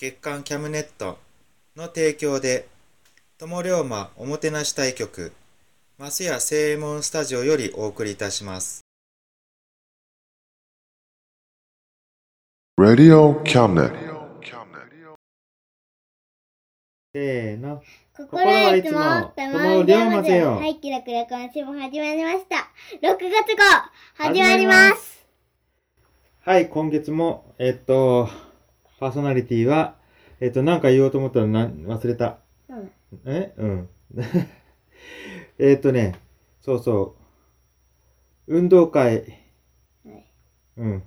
月刊キャムネットの提供で友龍馬おもてなし対局マスヤ正右衛門スタジオよりお送りいたします。Radio Cabinet. せーの。心はいつも、心玉はいつもを龍馬友を龍馬せよはい、キラキラ今週も始まりました。6月号、始まります。はい、今月も、えっと、パーソナリティは、えっと、なんか言おうと思ったらな忘れた。うんえ？うん。えっとね、そうそう。運動会。はいうん。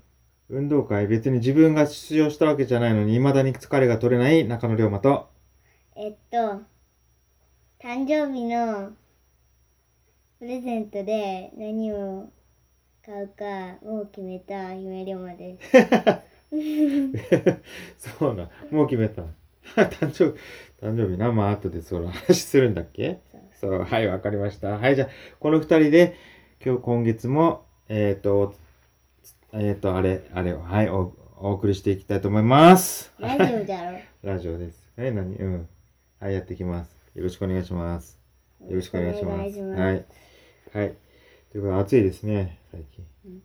運動会、別に自分が出場したわけじゃないのに、未だに疲れが取れない中野龍馬と、えっと、誕生日のプレゼントで何を買うかもう決めた夢龍馬です。そうな、もう決めた。誕生日、誕生日な。まあ、後でその話するんだっけ？そう、はい、わかりました。はい、じゃあ、この二人で、今日、今月も、えっ、と、えっ、と、あれ、あれを、はいお、お送りしていきたいと思います。ラジオだろ。ラジオです。え、何？うん。はい、やっていきます。よろしくお願いします。よろしくお願いします。お願いしますはい。はい。ということで、暑いですね、最近。うん。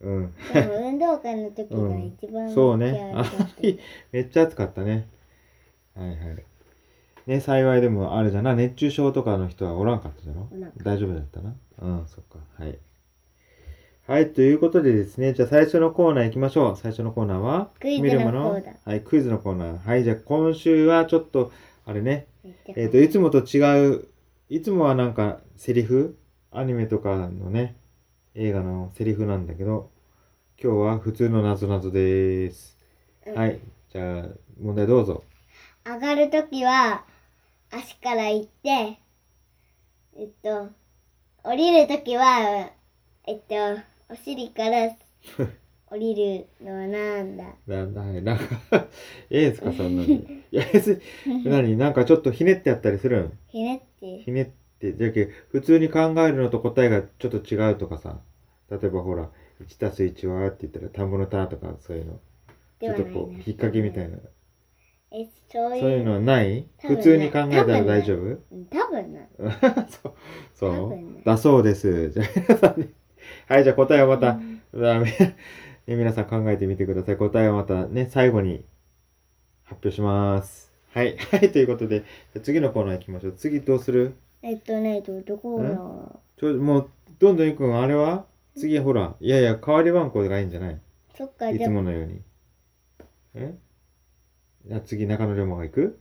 でも運動会の時が一番そうね。あ気合い入ってめっちゃ暑かったね。はいはい。ね、幸いでもあれじゃな、熱中症とかの人はおらんかったじゃろ？大丈夫だったな。うん、そっか。はい。はい、ということでですね、じゃあ最初のコーナー行きましょう。最初のコーナーはクイズのコーナーはい、クイズのコーナー。はい、じゃあ今週はちょっと、あれね、えっ、と、いつもと違う、いつもはなんかセリフ？アニメとかのね、映画のセリフなんだけど、今日は普通のなぞなぞです。うんはい。じゃあ、問題どうぞ。上がるときは足から行って、えっと、降りるときは、えっと、お尻から 降りるのはなんだ？な、な、なんか、ええですか、そんなに。いや、別に、何？なんかちょっとひねってやったりするんひねって、ひねって、じゃけ、普通に考えるのと答えがちょっと違うとかさ。例えばほら、1たす1はって言ったら、田んぼの田とかそういうの。ちょっとこう、引っ掛けみたいな。え、そういう。そういうのはない？普通に考えたら大丈夫？うん多分な。そう。そうだそうです。じゃあ皆さんね。はい、じゃあ答えをまた、あみね皆さん考えてみてください。答えをまたね、最後に発表します。はい。はい、ということで、次のコーナー行きましょう。次どうする？えっとね、ど、どこの、ちょ、もう、どんどん行くん、あれは？次ほら、いやいや、代わり番号がいいんじゃない？そっか、いつものように。え？じゃあ次、中野龍馬が行く？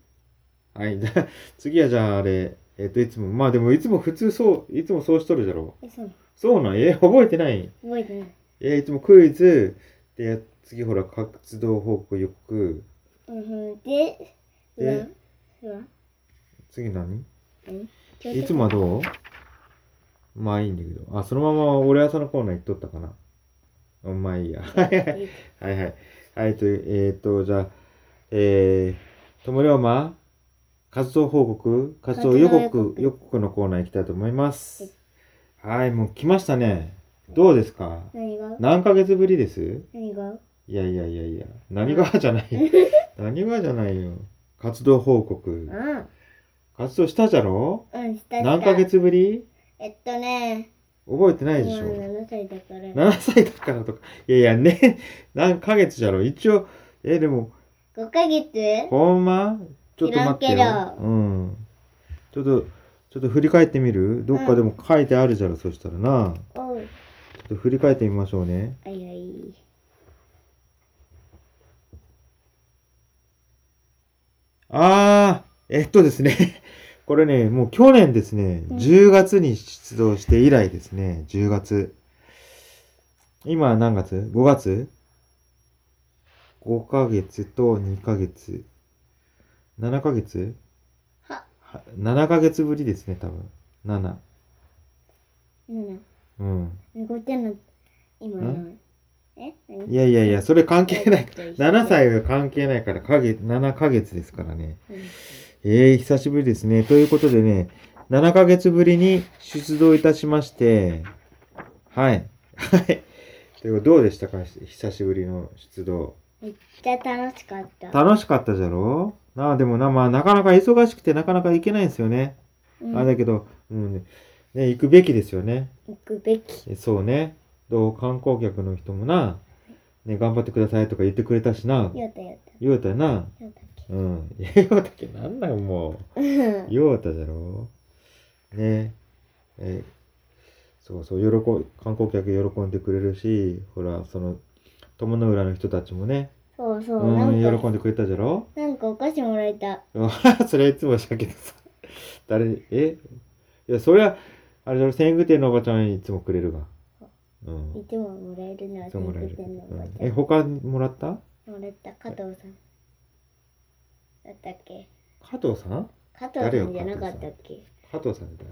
はい。じゃあ、次はじゃああれ、えっ、と、いつも、まあでもいつも普通そう、いつもそうしとるじゃろ。えそう。そうなん？え、覚えてない？覚えてない。え、いつもクイズ、で、次ほら、活動報告予告、うんで、で、次何ちょっといつもはどう？まあいいんだけど。あ、そのまま俺朝のコーナー行っとったかな。うんまあいいや。はいはい。はいという、えー、っと、じゃあ、えー、ともりょうま、活動報告、活動予告、告予告のコーナー行きたいと思います。はい、もう来ましたね。どうですか？何が？何ヶ月ぶりです？何が？いやいやいやいや、何がじゃない。何がじゃないよ。活動報告。うん。活動したじゃろ？うん、したした。何ヶ月ぶり？えっとね、覚えてないでし今ょ7歳だから。7歳だからとか。いやいや、ね、何ヶ月じゃろ？一応、え、でも、5ヶ月？ほんま？ちょっと待って知らよん。けうん。ちょっと、ちょっと振り返ってみる？どっかでも書いてあるじゃろ、そしたらな。おう。ちょっと振り返ってみましょうね。はいはい。あー、えっとですね。これね、もう去年ですね、うん10月に出動して以来ですね、10月。今何月 ?5 月 ?5 ヶ月と2ヶ月。7ヶ月？は、は ?7 ヶ月ぶりですね、多分。7。うん。うん。猫ちゃんの、今の。え？何いやいやいや、それ関係ない。と一緒7歳は関係ないから、かげ7ヶ月ですからね。うんええ久しぶりですね。ということでね、7ヶ月ぶりに出動いたしまして、はい。はい。どうでしたか？久しぶりの出動。めっちゃ楽しかった。楽しかったじゃろ？なあ、でもな、まあ、なかなか忙しくてなかなか行けないんですよね。うんあだけど、うんね、ね、行くべきですよね。行くべき。えそうね。どう観光客の人もな、ね、頑張ってくださいとか言ってくれたしな。よったよった。言うたよな。よったっうん。言うたっけなんだよ、もう。け。ようたじゃろ？ね。えそうそう喜ん観光客喜んでくれるしほらその友の浦の人たちもね。そうそうう、なん喜んでくれたじゃろ？なんかお菓子もらえた。それはいつもしたけどさ誰え？いやそりゃあれだろ？天狗店のおばちゃんいつもくれるが。うん。いつももらえるのはいつももらえる、天狗店のおばうん。ちゃん。え他にもらった？もらった加藤さん。だったっけ？加藤さん？加藤さんじゃなかったっけ？加藤さんって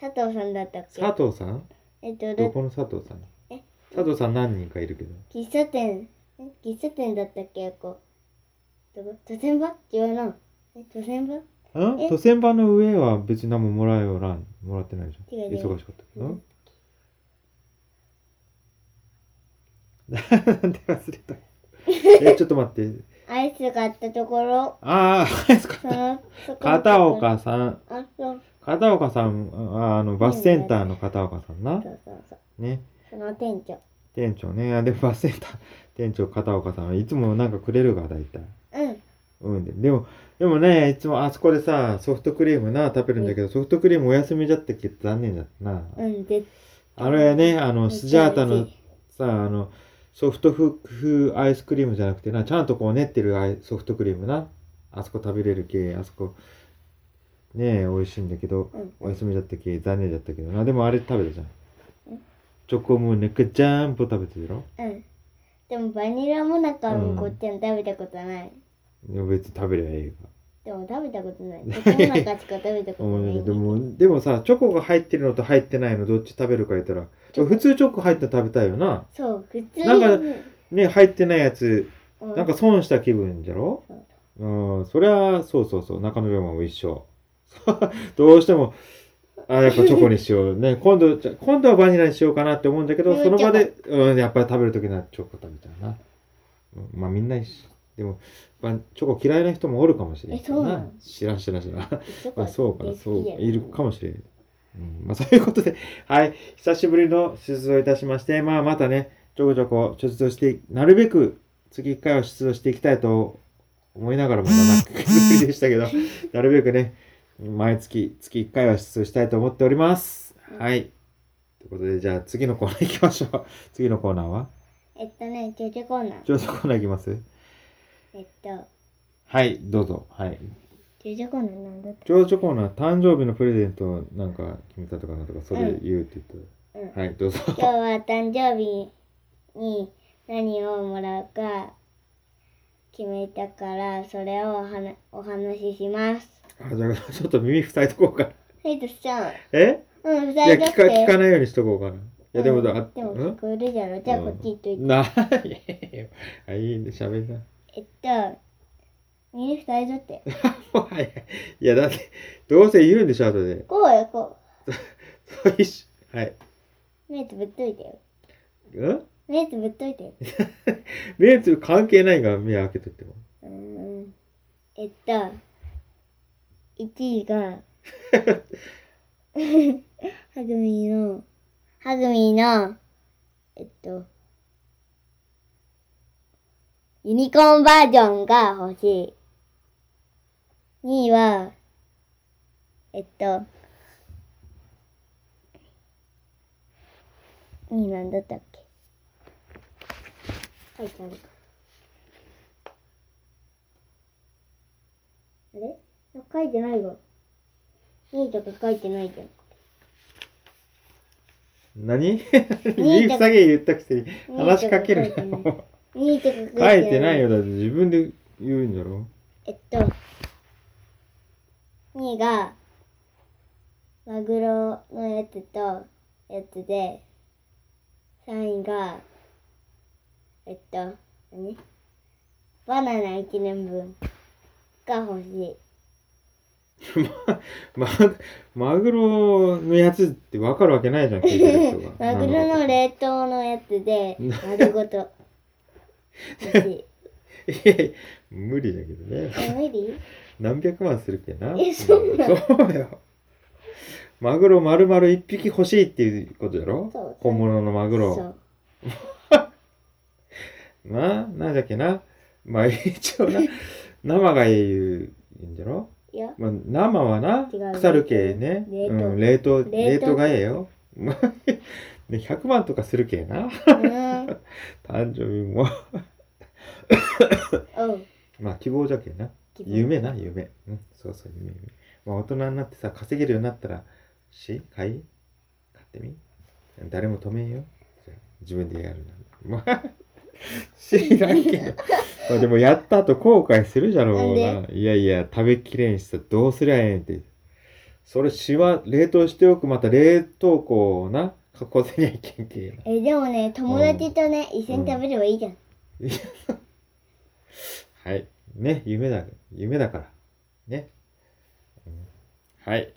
佐藤さんだったっけ？誰佐藤さん？えっと、だどこの佐藤さん？え？佐藤さん何人かいるけど。喫茶店、え？喫茶店だったっけ？こ。う。どこ？都線場？違うな。え、都線場？んえ？都線版の上は別に何ももらえよらんもらってないでしょ？違う違う。忙しかったけど。うん。なんで忘れた？えちょっと待ってアイス買ったところ、あああれですかその、そこのところ。片岡さん。あ、そう。片岡さんああのバスセンターの片岡さんな。そうそうそう。ね。その店長。店長ね。あでバスセンター。店長片岡さんはいつもなんかくれるが大体。うん。うんで。でもでもねいつもあそこでさソフトクリームな食べるんだけど、ソフトクリームお休みじゃったっけ残念だったな、うん、で、あれねあのスジャータのさあのソフト風アイスクリームじゃなくてなちゃんとこう練ってるアイソフトクリームなあそこ食べれる系あそこねえ美味しいんだけど、うんお休みだったけ残念だったけどなでもあれ食べたじゃんうんチョコムーネクジャンプ食べてるようん。でもバニラモナカのこっちゃん食べたことない。いや別に食べりゃええでも食べたことない。チ ョコモナカしか食べたがことない。うんでもでもさチョコが入ってるのと入ってないのどっち食べるか言ったら普通チョコ入って食べたいよなそう、普通に。なんかね入ってないやつうんなんか損した気分じゃろ？そううん、そりゃ、そうそうそう、中野龍馬も一緒。どうしても、あ、やっぱチョコにしよう。ね、今度、今度はバニラにしようかなって思うんだけど、うんその場で、うん、やっぱり食べるときにはチョコ食べちゃうな。うん、まあみんな一緒。でも、まあ、チョコ嫌いな人もおるかもしれなの？知らん知らん知らん。まあそうかな、そう、いるかもしれん。うん、まあそういうことで、はい、久しぶりの出動いたしまして、まあまたね、ちょこちょこ出動して、なるべく次1回は出動していきたいと思いながらも7ヶ月ぶりでしたけど、なるべくね、毎月、月1回は出動したいと思っております。はい。ということで、じゃあ次のコーナー行きましょう。次のコーナーは？えっとね、ジョジョコーナー。上手コーナー行きます？えっと、はい、どうぞ。はい。ジョジョコーナーなんだっ上手コーナー、誕生日のプレゼントなんか決めたとかなんとか、それ言うって言ったら。うんはい、どうぞ。今日は誕生日に何をもらうか決めたから、それをお話お話しします。あ、じゃあ、ちょっと耳塞いとこうかな。ヘイトしちゃん。え？うん、いや、塞いどく聞か、聞かて。ないようにしとこうかな。いや、でもだ、あでもん？聞こえるじゃろ。じゃあこっち行っといて。な、いやいいいね、喋んな。えっと、見る二人だって。はいはい。いや、だって、どうせ言うんでしょ、後で。こうよ、こそう一緒 はい。う。目つぶっといてよ。うん 目つぶっといて。よ。目つぶ関係ないが目開けとって。も。うーん。えっと、1位が、ハグミの、ハグミの、えっと、ユニコーンバージョンが欲しい。2位は、えっと、2位なんだったっけ？書いてあるか。あれ？書いてないわ。2位とか書いてないじゃん。何？言いふさげ言ったくせに話しかけるな。2位とか書いて 書いてないよ。だって自分で言うんだろ。えっと、2位が、マグロのやつと、やつで、3位が、えっと、何？バナナ1年分が欲しい。ま、マグロのやつって分かるわけないじゃん、聞いてる人が。マグロの冷凍のやつで、丸ごと。欲しい。いや無理だけどね。え、無理？何百万するけな。えそうなの そうよ。マグロ丸々一匹欲しいっていうことだろ？そう本物のマグロ。そう。な、なんだっけな。まあ一応な、生が言うんじゃろ？いや、まあ、生はな腐るけね。冷凍うん、冷凍、冷冷凍凍がええよ。まあね100万とかするけな。うん。誕生日も。おう。まあ希望じゃけんな。夢な、夢。うん、そうそう、夢、夢。まあ大人になってさ、稼げるようになったら、し、買い買ってみ？誰も止めんよ。自分でやるな。まあ、知らんけど。まあでもやった後後悔するじゃろうな。いやいや、食べきれんしさ、どうすりゃええんって。それ、しわ、冷凍しておく、また冷凍庫をな、囲せにゃいけんけえでもね、友達とね、一緒に食べればいいじゃん。はい。ね、夢だ、夢だから。ね。うんはい。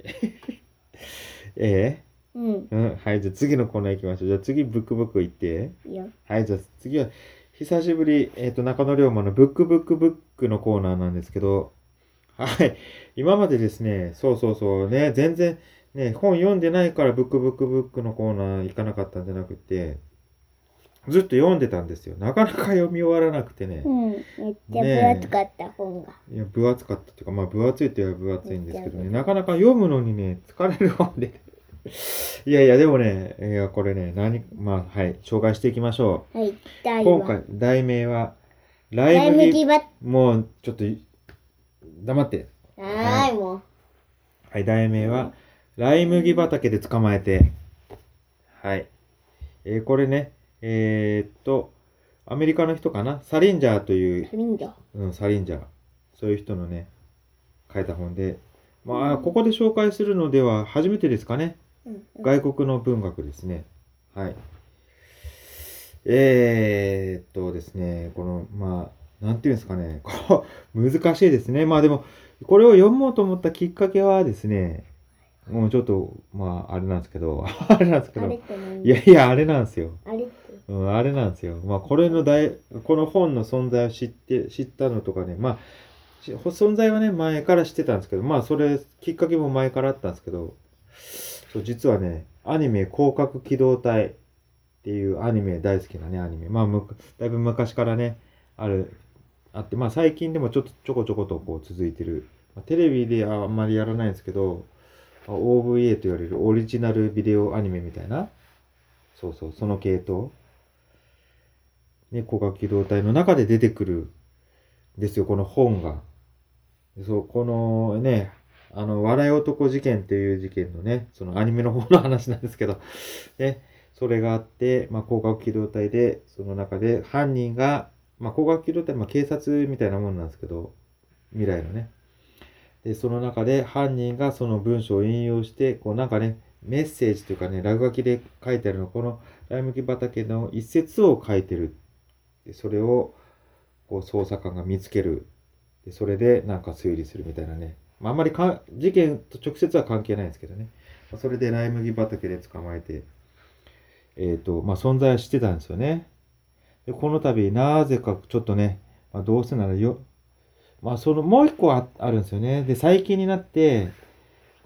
えうん。えうん。はい。じゃあ次のコーナー行きましょう。じゃあ次、ブックブック行って。い。はい。じゃあ次は、久しぶり、えっ、と、中野龍馬のブックブックブックのコーナーなんですけど、はい。今までですね、そうそうそう、ね、全然、ね、本読んでないからブックブックブックのコーナー行かなかったんじゃなくて、ずっと読んでたんですよ。なかなか読み終わらなくてね。うん。めっちゃ分厚かった本が。いや、分厚かったっていうか、まあ、分厚いといえば分厚いんですけどね、なかなか読むのにね、疲れる本で。いやいや、でもね、いや、これね、何、まあ、はい、紹介していきましょはい、今回、題名は、ラライイ麦、麦バッもう、ちょっと、黙って。はーい、もう。はい、題名は、ライ麦畑で捕まえて。はい。えーこれね、えーっと、アメリカの人かな？サリンジャーというサリンジャー。うん、サリンジャー。そういう人のね、書いた本で、まあ、ここで紹介するのでは初めてですかね？うん。外国の文学ですね。はい。えー、っとですね、この、まあ、なんていうんですかね、こう難しいですね。まあでも、これを読もうと思ったきっかけはですね、もうちょっと、まあ、あれなんですけど、あれなんですけどいやいや、あれなんですよ。あれ？うん、あれなんですよ。まあ、これの大、この本の存在を知って、知ったのとかね、まあ、存在はね、前から知ってたんですけど、まあ、それ、きっかけも前からあったんですけど、そう、実はね、アニメ、広角機動隊っていうアニメ、大好きなね、アニメ。まあ、むだいぶ昔からね、ある、あって、まあ、最近でもちょっとちょこちょことこう続いてる。まあテレビであんまりやらないんですけど、まあ OVA と言われるオリジナルビデオアニメみたいな、そうそう、その系統。ね、広角機動隊の中で出てくるんですよ、この本が。そう、このね、あの、笑い男事件っていう事件のね、そのアニメの方の話なんですけど、ね、それがあって、まあ、広角機動隊で、その中で犯人が、まあ、広角機動隊、まあ、警察みたいなもんなんですけど、未来のね。で、その中で犯人がその文章を引用して、こうなんかね、メッセージというかね、落書きで書いてあるの、このライ麦畑の一節を書いてる。でそれを、こう、捜査官が見つける。でそれでなんか推理するみたいなね。まあ、あんまりか事件と直接は関係ないんですけどね。まあそれでライ麦畑で捕まえて、えっ、と、まあ、存在は知ってたんですよね。で、この度、なぜかちょっとね、まあ、どうせならよ、まあ、その、もう一個あるんですよね。で、最近になって、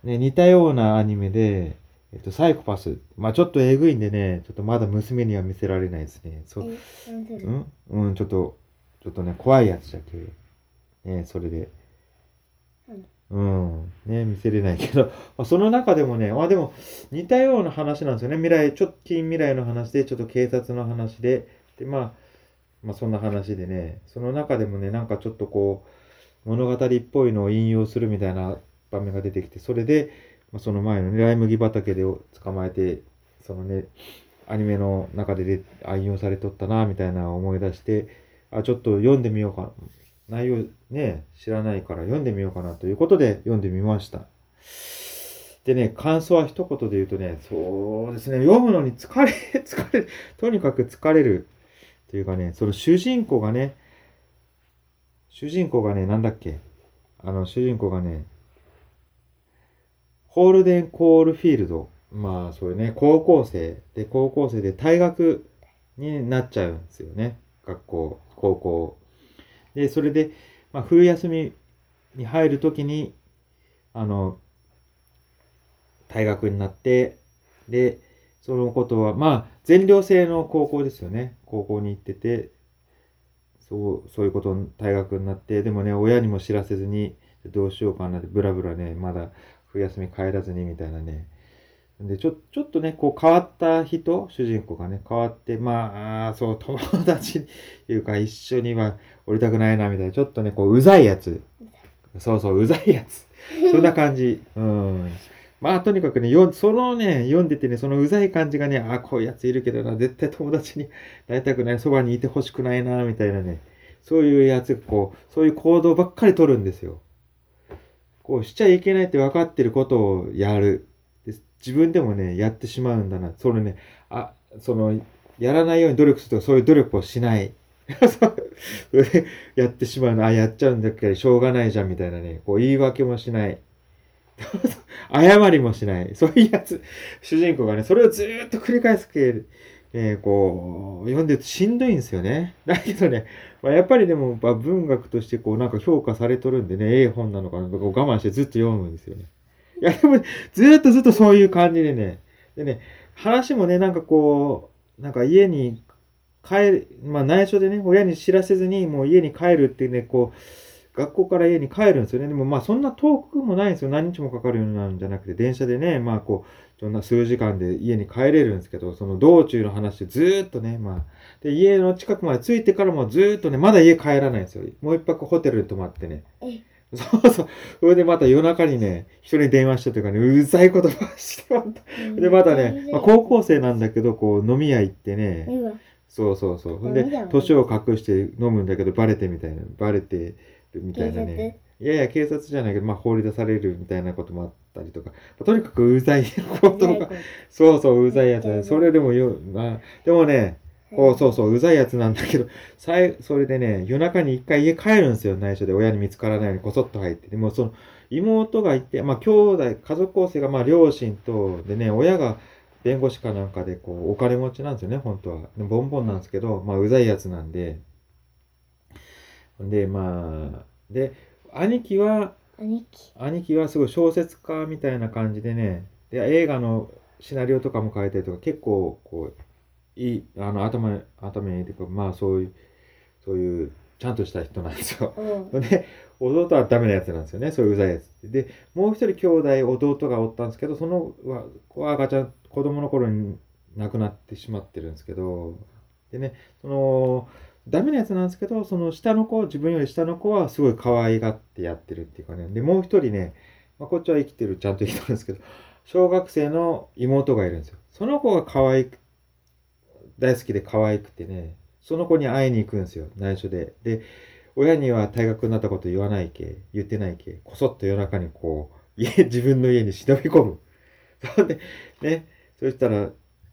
ね、似たようなアニメで、えっと、サイコパス。まあ、ちょっとえぐいんでね、ちょっとまだ娘には見せられないですね。そう、うん？うん、ちょっと、ちょっとね、怖いやつだけ。ね、それで。うん。ね、見せれないけど、まあ、その中でもね、まあでも、似たような話なんですよね。未来、ちょっと近未来の話で、ちょっと警察の話で、で、まあ、まあそんな話でね、その中でもね、なんかちょっとこう、物語っぽいのを引用するみたいな場面が出てきて、それで、ま、その前のね、ライ麦畑で捕まえて、そのね、アニメの中でであ引用されとったな、みたいな思い出して、あ、ちょっと読んでみようか。内容ね、知らないから読んでみようかなということで読んでみました。でね、感想は一言で言うとね、そうですね、読むのに疲れ、疲れ、とにかく疲れる。というかね、その主人公がね、主人公がね、なんだっけ？あの、主人公がね、ホールデン・コールフィールド。まあ、そういうね、高校生。で、高校生で退学になっちゃうんですよね。学校、高校。で、それで、まあ、冬休みに入るときに、あの、退学になって、で、そのことは、まあ、全寮制の高校ですよね。高校に行ってて、そう、そういうこと、退学になって、でもね、親にも知らせずに、どうしようかなって、ブラブラね、まだ冬休み帰らずにみたいなね。で、ちょ、ちょっとね、こう変わった人、主人公がね、変わって、まあ、そう、友達いうか、一緒には降りたくないな、みたいな、ちょっとね、こう、うざいやつ。そうそう、うざいやつ。そんな感じ。うん。まあ、とにかくね、よそのね、読んでてね、そのうざい感じがね、あ、こういうやついるけどな、絶対友達になりたくない、そばにいてほしくないな、みたいなね。そういうやつ、こう、そういう行動ばっかり取るんですよ。こうしちゃいけないって分かってることをやる。自分でもね、やってしまうんだな。そのね、あ、その、やらないように努力するとか、そういう努力をしない。やってしまうの、あ、やっちゃうんだっけ、しょうがないじゃん、みたいなね。こう、言い訳もしない。謝りもしない。そういうやつ、主人公がね、それをずっと繰り返すけ、えーこう、読んでるとしんどいんですよね。だけどね、まあ、やっぱりでも、まあ、文学としてこう、なんか評価されとるんでね、ええ本なのかなとか我慢してずっと読むんですよね。いや、でも、ずっとずっとそういう感じでね、でね、話もね、なんかこう、なんか家に帰る、まあ内緒でね、親に知らせずに、もう家に帰るってね、こう、学校から家に帰るんですよね。でもまあそんな遠くもないんですよ。何日もかかるようなんじゃなくて、電車でね、まあこう、そんな数時間で家に帰れるんですけど、その道中の話でずーっとね、まあ、で、家の近くまで着いてからもずーっとね、まだ家帰らないんですよ。もう一泊ホテルに泊まってね。えそうそう。それでまた夜中にね、人に電話してというかね、うざい言葉してまた。で、またね、まあ、高校生なんだけど、こう、飲み屋行ってね、そうそうそう。ほんで年を隠して飲むんだけど、バレてみたいな、バレてるみたいなね。いやいや、警察じゃないけど、まあ、放り出されるみたいなこともあったりとか、まあとにかくうざいことが、そうそう、うざいやつね。それでもよ、まあ、でもね、こう、そうそう、うざいやつなんだけど、さい、それでね、夜中に一回家帰るんですよ、内緒で。親に見つからないようにこそっと入って。でも、その、妹がいて、まあ、兄弟、家族構成が、まあ、両親と、でね、親が弁護士かなんかで、こう、お金持ちなんですよね、本当は。でボンボンなんですけど、まあ、うざいやつなんで。で、まあ、で、兄貴は、兄貴兄貴はすごい小説家みたいな感じでね、で、映画のシナリオとかも書いたりとか、結構、こう、いい、あの、頭に、頭にいいというか、まあ、そういう、そういう、ちゃんとした人なんですよ。うんで、弟はダメなやつなんですよね。そういううざいやつ。で、もう一人兄弟、弟がおったんですけど、そのは赤ちゃん、子供の頃に亡くなってしまってるんですけど、でね、その、ダメなやつなんですけど、その下の子、自分より下の子はすごい可愛がってやってるっていうかね。で、もう一人ね、まあ、こっちは生きてる、ちゃんと生きてるんですけど、小学生の妹がいるんですよ。その子が可愛く、大好きで可愛くてね、その子に会いに行くんですよ、内緒で。で、親には退学になったこと言わないけ、言ってないけ、こそっと夜中にこう、家、自分の家に忍び込む。そんで、ね、そしたら、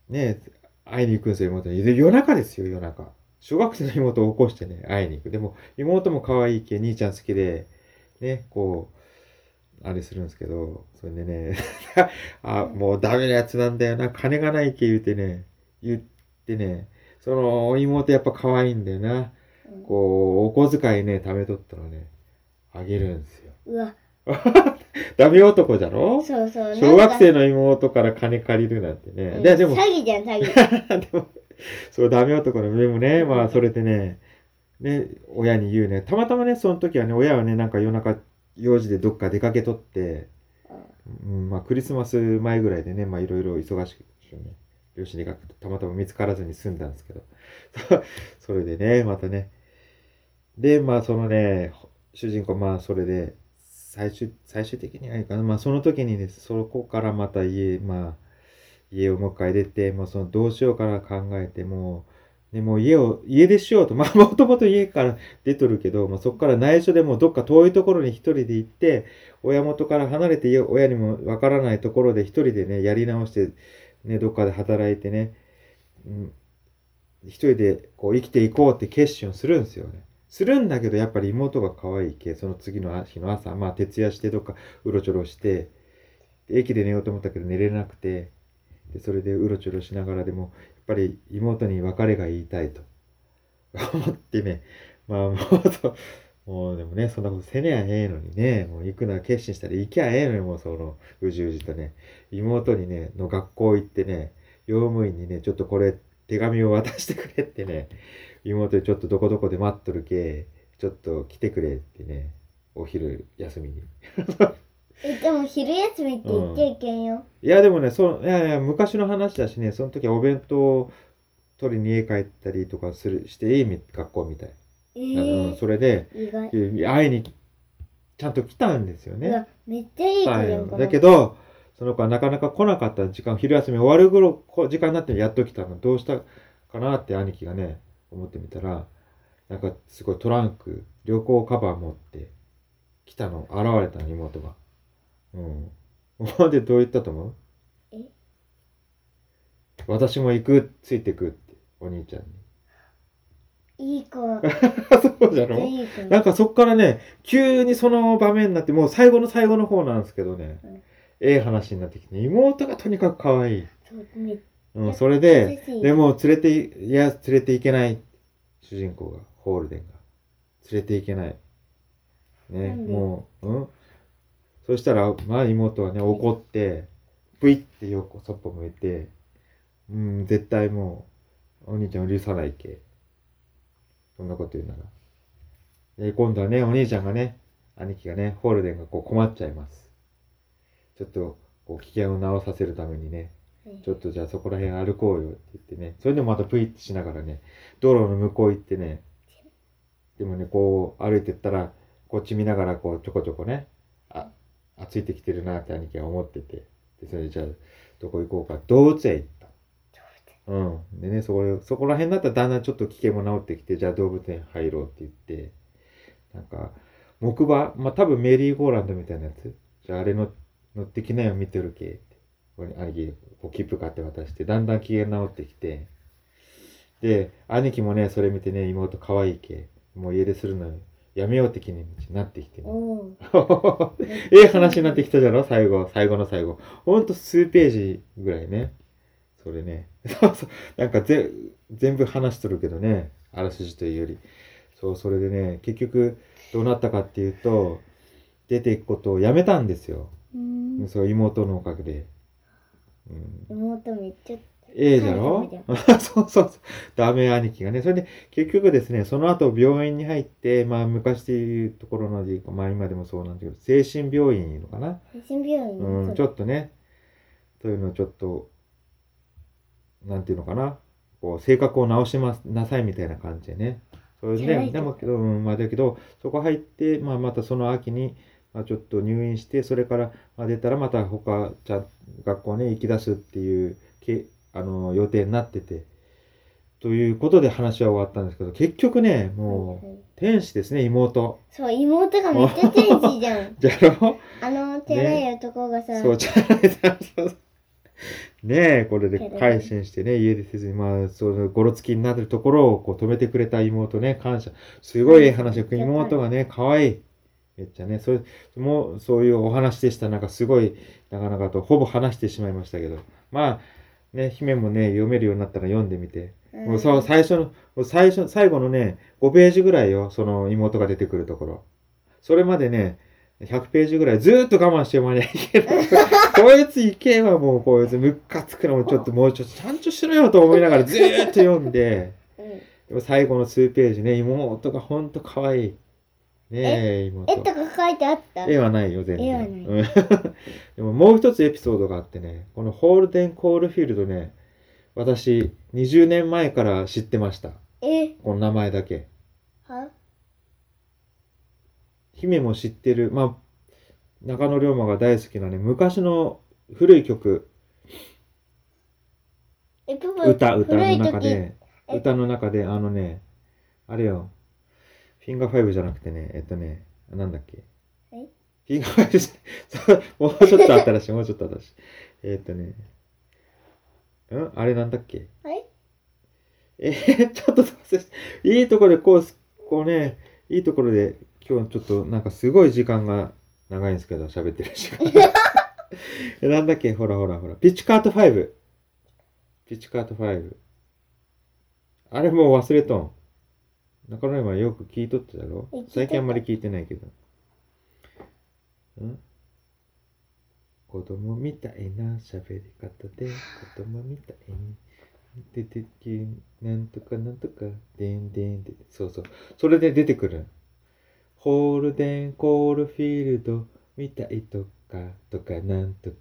ね、会いに行くんですよ、妹に。夜中ですよ、夜中。小学生の妹を起こしてね、会いに行く。でも、妹も可愛いけ、兄ちゃん好きで、ね、こう、あれするんですけど、それでね、あ、もうダメなやつなんだよな、金がないけ言うてね、言ってね、その妹やっぱ可愛いんだよな。こう、お小遣いね、貯めとったらね、あげるんですよ。うわ、ダメ男じゃろ？そうそう。小学生の、の妹から金借りるなんてね。うんで、でも、詐欺じゃん、詐欺。でも、そう、ダメ男の、でもね、まあ、それでね、ね、親に言うね。たまたまね、その時はね、親はね、なんか夜中、用事でどっか出かけとって、うん、まあ、クリスマス前ぐらいでね、まあ、いろいろ忙しくてね、両親にかくて、たまたま見つからずに済んだんですけど、それでね、またね、で、まあ、そのね、主人公、まあ、それで、最終、最終的にはいいかな。まあ、その時にね、そこからまた家、まあ、家をもう一回出て、もうそのどうしようから考えて、もう、ね、も家を、家出しようと、まあ、もともと家から出とるけど、まあ、そこから内緒でもうどっか遠いところに一人で行って、親元から離れて、親にもわからないところで一人でね、やり直して、ね、どっかで働いてね、うん、一人でこう生きていこうって決心をするんですよね。するんだけど、やっぱり妹が可愛いけ、その次の日の朝、まあ、徹夜してどっかうろちょろして、駅で寝ようと思ったけど寝れなくて、でそれでうろちょろしながらでも、やっぱり妹に別れが言いたいと。思ってね、まあもうそ、もうでもね、そんなことせねやええのにね、もう行くのは決心したら行きゃええのに、もうその、うじうじとね、妹にね、の学校行ってね、用務員にね、ちょっとこれ手紙を渡してくれってね、妹にちょっとどこどこで待っとるけ、ちょっと来てくれってね、お昼休みに。え、でも昼休みって言っちゃいけんよ。いや、でもね、その、いやいや、昔の話だしね、その時はお弁当を取りに家帰ったりとかする、していいみ学校みたい。えうん、ー、それで、意外。会いにちゃんと来たんですよね。めっちゃいい子来たんじゃんかな。よだけど、その子はなかなか来なかった時間、昼休み終わる頃、こ時間になってやっと来たの。どうしたかなって兄貴がね、思ってみたら、なんかすごいトランク、旅行カバー持って来たの、現れたの、妹が。うん。ほんでどう言ったと思う？え？私も行く、ついてくって、お兄ちゃんに。いい子。そうじゃろ？い。なんかそっからね、急にその場面になって、もう最後の最後の方なんですけどね、うんええ話になってきて、妹がとにかく可愛い。そうん、それで、でも連れてい、いや、連れていけない。主人公が、ホールデンが。連れていけない。ね、もう、うん？そしたら、まあ妹はね、怒って、ブイって横、そっぽ向いて、うん、絶対もう、お兄ちゃんを許さないけ。そんなこと言うなら。で、今度はね、お兄ちゃんがね、兄貴がね、ホールデンがこう困っちゃいます。ちょっと、こう、危険を直させるためにね、ちょっとじゃあそこら辺歩こうよって言ってね、それでもまたプイってしながらね、道路の向こう行ってね、でもね、こう歩いてったら、こっち見ながらこうちょこちょこね、あ、ついてきてるなって兄貴は思ってて、で、それでじゃあどこ行こうか、動物園行った。うん。でね、そこ、そこら辺だったらだんだんちょっと危険も治ってきて、じゃあ動物園入ろうって言って、なんか、木馬、まあ多分メリーゴーランドみたいなやつ。じゃああれの乗ってきなよ、見てるけって。兄貴、こう切符買って渡して、だんだん機嫌直ってきて、で、兄貴もね、それ見てね、妹可愛いけ、もう家出するのよやめようって気になってきて ええ話になってきたじゃろ？最後、最後の最後。ほんと数ページぐらいね。それね。そうそう。なんかぜ、全部話しとるけどね。あらすじというより。そう、それでね、結局、どうなったかっていうと、出ていくことをやめたんですよ。うんそう、妹のおかげで。うん、妹めっちゃええじゃろ？そうそうそう。ダメ兄貴がね。それで、結局ですね、その後病院に入って、まあ昔でいうところのまあ今でもそうなんだけど、精神病院いうのかな？精神病院？うん、ちそょっとね、そういうのをちょっと、なんていうのかな？こう、性格を直します、なさいみたいな感じでね。それで、じゃないとでもけど、うん、まあだけど、そこ入って、まあまたその秋に、まあちょっと入院して、それから、まあ出たらまた他、ちゃん、学校ね、行き出すっていう、けあの、予定になってて、ということで話は終わったんですけど、結局ね、もう、天使ですね、妹。そう妹がめっちゃ天使じゃん じゃろ？あの照れい男がさ、そう、じゃないそうねえ、これで改心してね、家出せずに、まあ、その、ごろつきになってるところを、こう、止めてくれた妹ね、感謝。すごいええ話、妹がね、可愛い。めっちゃね、それ、もう、そういうお話でした。なんか、すごい、なかなかと、ほぼ話してしまいましたけど。まあ、ね、姫もね、読めるようになったら読んでみて。もうそう、最初の、最初、最後のね、5ページぐらいよ、その妹が出てくるところ。それまでね、100ページぐらいずーっと我慢して読まなきゃいけない。こいついけばもうこいつムッカつくのもちょっともうちょっとちゃんとしろよと思いながらずーっと読んで、うんでも最後の数ページね、妹がほんと可愛い。ねえ、妹。絵とか書いてあった？絵はないよ、全然。絵はない。うん。でももう一つエピソードがあってね、このホールデン・コールフィールドね、私、20年前から知ってました。え？この名前だけ。は？姫も知ってる、まあ、中野龍馬が大好きなね、昔の古い曲、えププ歌、歌の中で、え？歌の中で、あのね、あれよ、フィンガーファイブじゃなくてね、えっとね、なんだっけ？え？フィンガーファイブじゃ、もうちょっとあったらしい、もうちょっとあったらしい。えっとね、ん？あれなんだっけ？はいえー、ちょっといいところでこうす、こうね、いいところで、今日ちょっとなんかすごい時間が長いんですけど、喋ってる時間。えなんだっけ？ほらほらほら。ピッチカート5。ピッチカート5。あれもう忘れとん。中野山よく聞いとっただろ最近あんまり聞いてないけど。ん？子供みたいな喋り方で、子供みたいに。出てき、なんとかなんとか、でんでんで、そうそう。それで出てくる。ホールデンコールフィールドみたいとか、とかなんとか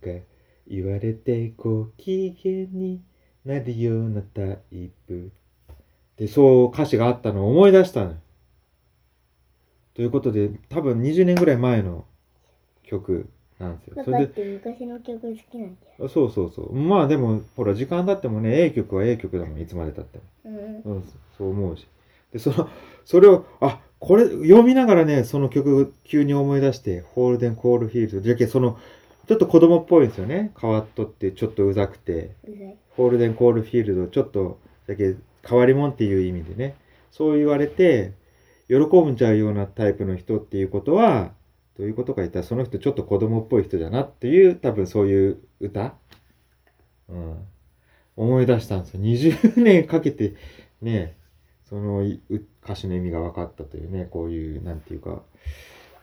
言われてご機嫌になるようなタイプ。で、そう歌詞があったのを思い出したの。ということで、多分20年ぐらい前の曲なんですよ。それで昔の曲好きなんだよ。そうそうそう。まあでも、ほら、時間経ってもね、A 曲は A 曲だもん、いつまで経っても。うん。うん、そう思うし。で、その、それを、あ、これ、読みながらね、その曲、急に思い出して、ホールデン・コールフィールド。じゃけ、その、ちょっと子供っぽいんですよね。変わっとって、ちょっとうざくて。うざい。ホールデン・コールフィールド、ちょっと、だけ、変わり者っていう意味でね。そう言われて、喜んじゃうようなタイプの人っていうことは、どういうことか言ったら、その人ちょっと子供っぽい人だなっていう、多分そういう歌うん。思い出したんですよ。20年かけて、ね、その歌詞の意味が分かったというね、こういう、なんていうか、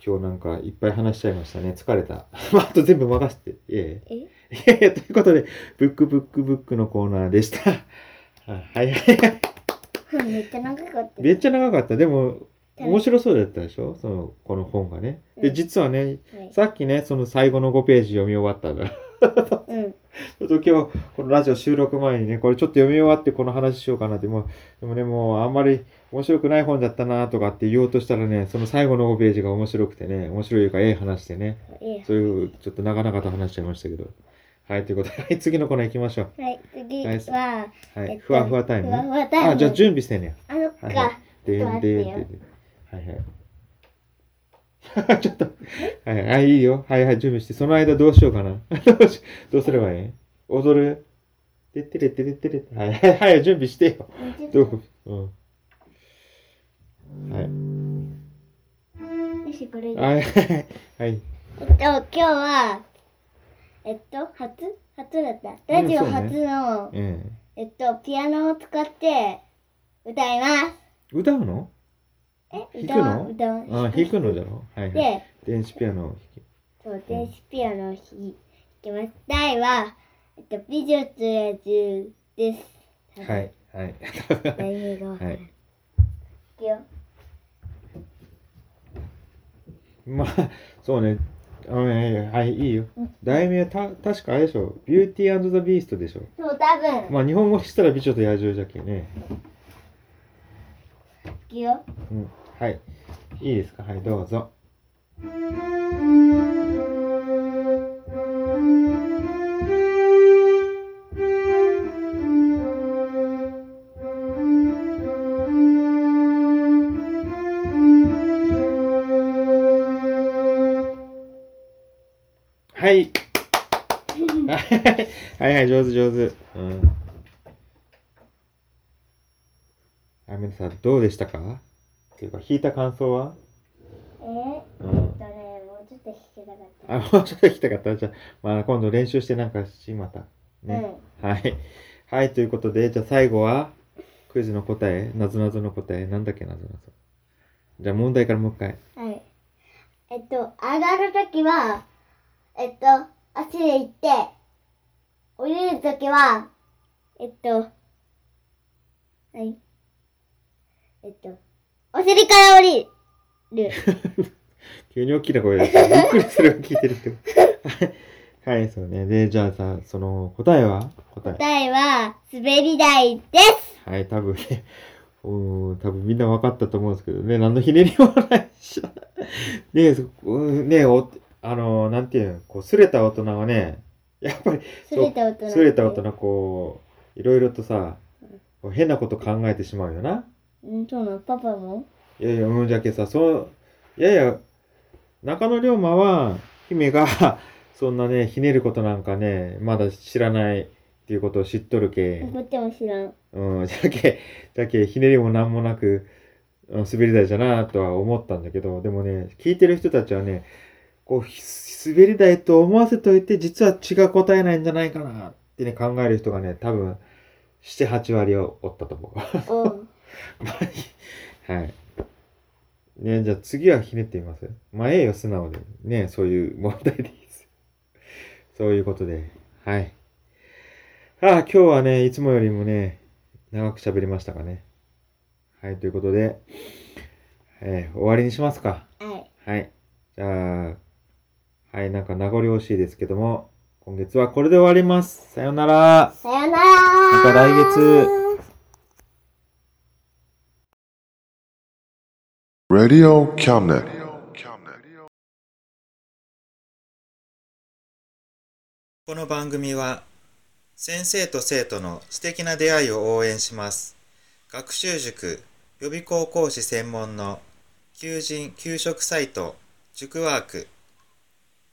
今日なんかいっぱい話しちゃいましたね。疲れた。まあ、あと全部任せて。えええ？いやいや、ということで、ブックブックブックのコーナーでした。はいはいはい。めっちゃ長かった。めっちゃ長かった。でも、面白そうだったでしょ？その、この本がね。で、うん実はね、はいさっきね、その最後の5ページ読み終わったんだ。うん。ちょっと今日、このラジオ収録前にね、これちょっと読み終わってこの話しようかなって、もう、でもね、もうあんまり面白くない本だったなとかって言おうとしたらね、その最後の5ページが面白くてね、面白いか、ええ話してね、ええそういう、ちょっと長々と話しちゃいましたけど。はい、ということで、はい、次のコーナー行きましょう。はい、次はいは、はい、えっとふわふわタイムふわふわタイムあ、じゃあ準備してね。あのはいはか、い。ででんでん。はいはい。ちょっと、はいはい、いいよ。はいはい、準備して。その間どうしようかな。どうしどうすればいい？踊る？てってれってれってれ。はいはいはい、準備してよ。どう？うん。はい。よし、これで。はいはいはい。えっと、今日は、えっと、初？初だった。ラジオうんそうね初の、ええっと、ピアノを使って歌います。え歌うの？え弾くの？歌う。あ、弾くの？だろ？はいはい。で、電子ピアノを弾そう、電子ピアノを弾きます。題は、えっと、美女と野獣です。き。はい。はい。題名が。はい。いくよ。まあ、そうね。あのねはい、いいよ。題名た、確かあれでしょ。ビューティーザ・ビーストでしょ。そう、多分。まあ、日本語にしたら美女と野獣じゃけね。いくよ。うん。はい。いいですか？はい、どうぞ。はい。はいはい、上手上手。うん。あ、皆さん、どうでしたか？っていうか、弾いた感想は？え？ー、うん。えっとね、もうちょっと弾けたかった。あ、もうちょっと弾きたかった？じゃあ、まあ、今度練習してなんかし、また。ね。はい。はい、ということで、じゃあ最後は、クイズの答え、なぞなぞの答え、なんだっけ、なぞなぞ。じゃあ問題からもう一回。はい。えっと、上がるときは、えっと、足で行って、降りるときは、えっと、はい。えっと、お尻から降りる。急に大きな声だった。びっくりする聞いてる人。はい、はい、そうね。で、じゃあさ、その、答えは？答え。答えは、滑り台です。はい、多分ね、うん、多分みんな分かったと思うんですけどね、何のひねりもないし。ねそうんねお、あの、なんていうの、こう、すれた大人はね、やっぱり、すれた大人。すれた大人、こう、いろいろとさ、こう変なこと考えてしまうよな。うん、そうなの、パパも？いやいや、うん、じゃけさ、そう、いやいや、中野龍馬は、姫が、そんなね、ひねることなんかね、まだ知らないっていうことを知っとるけ。こっちも知らん。うん、じゃけ、じゃけ、ひねりもなんもなく、うん滑り台じゃなとは思ったんだけど、でもね、聞いてる人たちはね、こう、ひ滑り台と思わせといて、実は違う答えないんじゃないかなってね、考える人がね、多分、7、8割をおったと思う。おう。まあいいはい。ねじゃあ次はひねってみます？まあええよ、素直で。ねそういう問題でいいです。そういうことで。はい。ああ、今日はね、いつもよりもね、長く喋りましたかね。はい、ということで、えー終わりにしますか。はい。はい。じゃあ、はい、なんか名残惜しいですけども、今月はこれで終わります。さようなら。さよならまた来月。Radio Cabinet. この番組は先生と生徒の素敵な出会いを応援します学習塾予備校講師専門の求人・給食サイト塾ワーク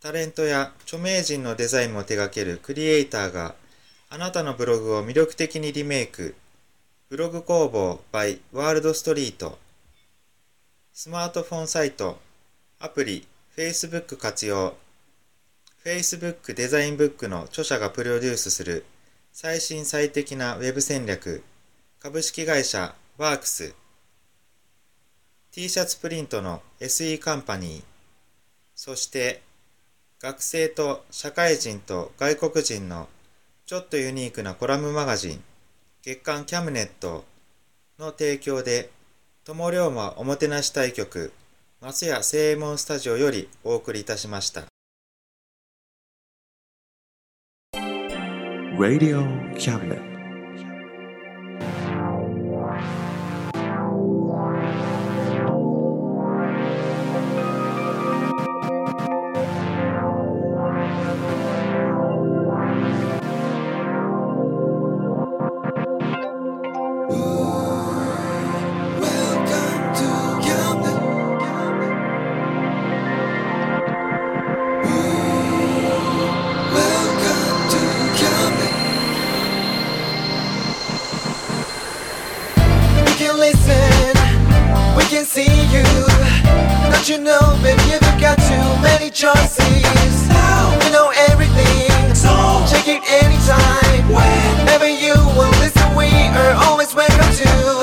タレントや著名人のデザインも手掛けるクリエイターがあなたのブログを魅力的にリメイク。ブログ工房 by ワールドストリート。スマートフォンサイト、アプリ、Facebook 活用。Facebook デザインブックの著者がプロデュースする最新最適なウェブ戦略株式会社ワークス t シャツプリントの SE カンパニーそして学生と社会人と外国人のちょっとユニークなコラムマガジン月刊キャムネットの提供で友龍馬おもてなし対局松屋正右衛門スタジオよりお送りいたしました Radio Cabinet. can listen, we can see you. Don't you know, baby, you've got too many choices. Now you know everything, so check it anytime. Whenever you want, listen, we are always welcome to.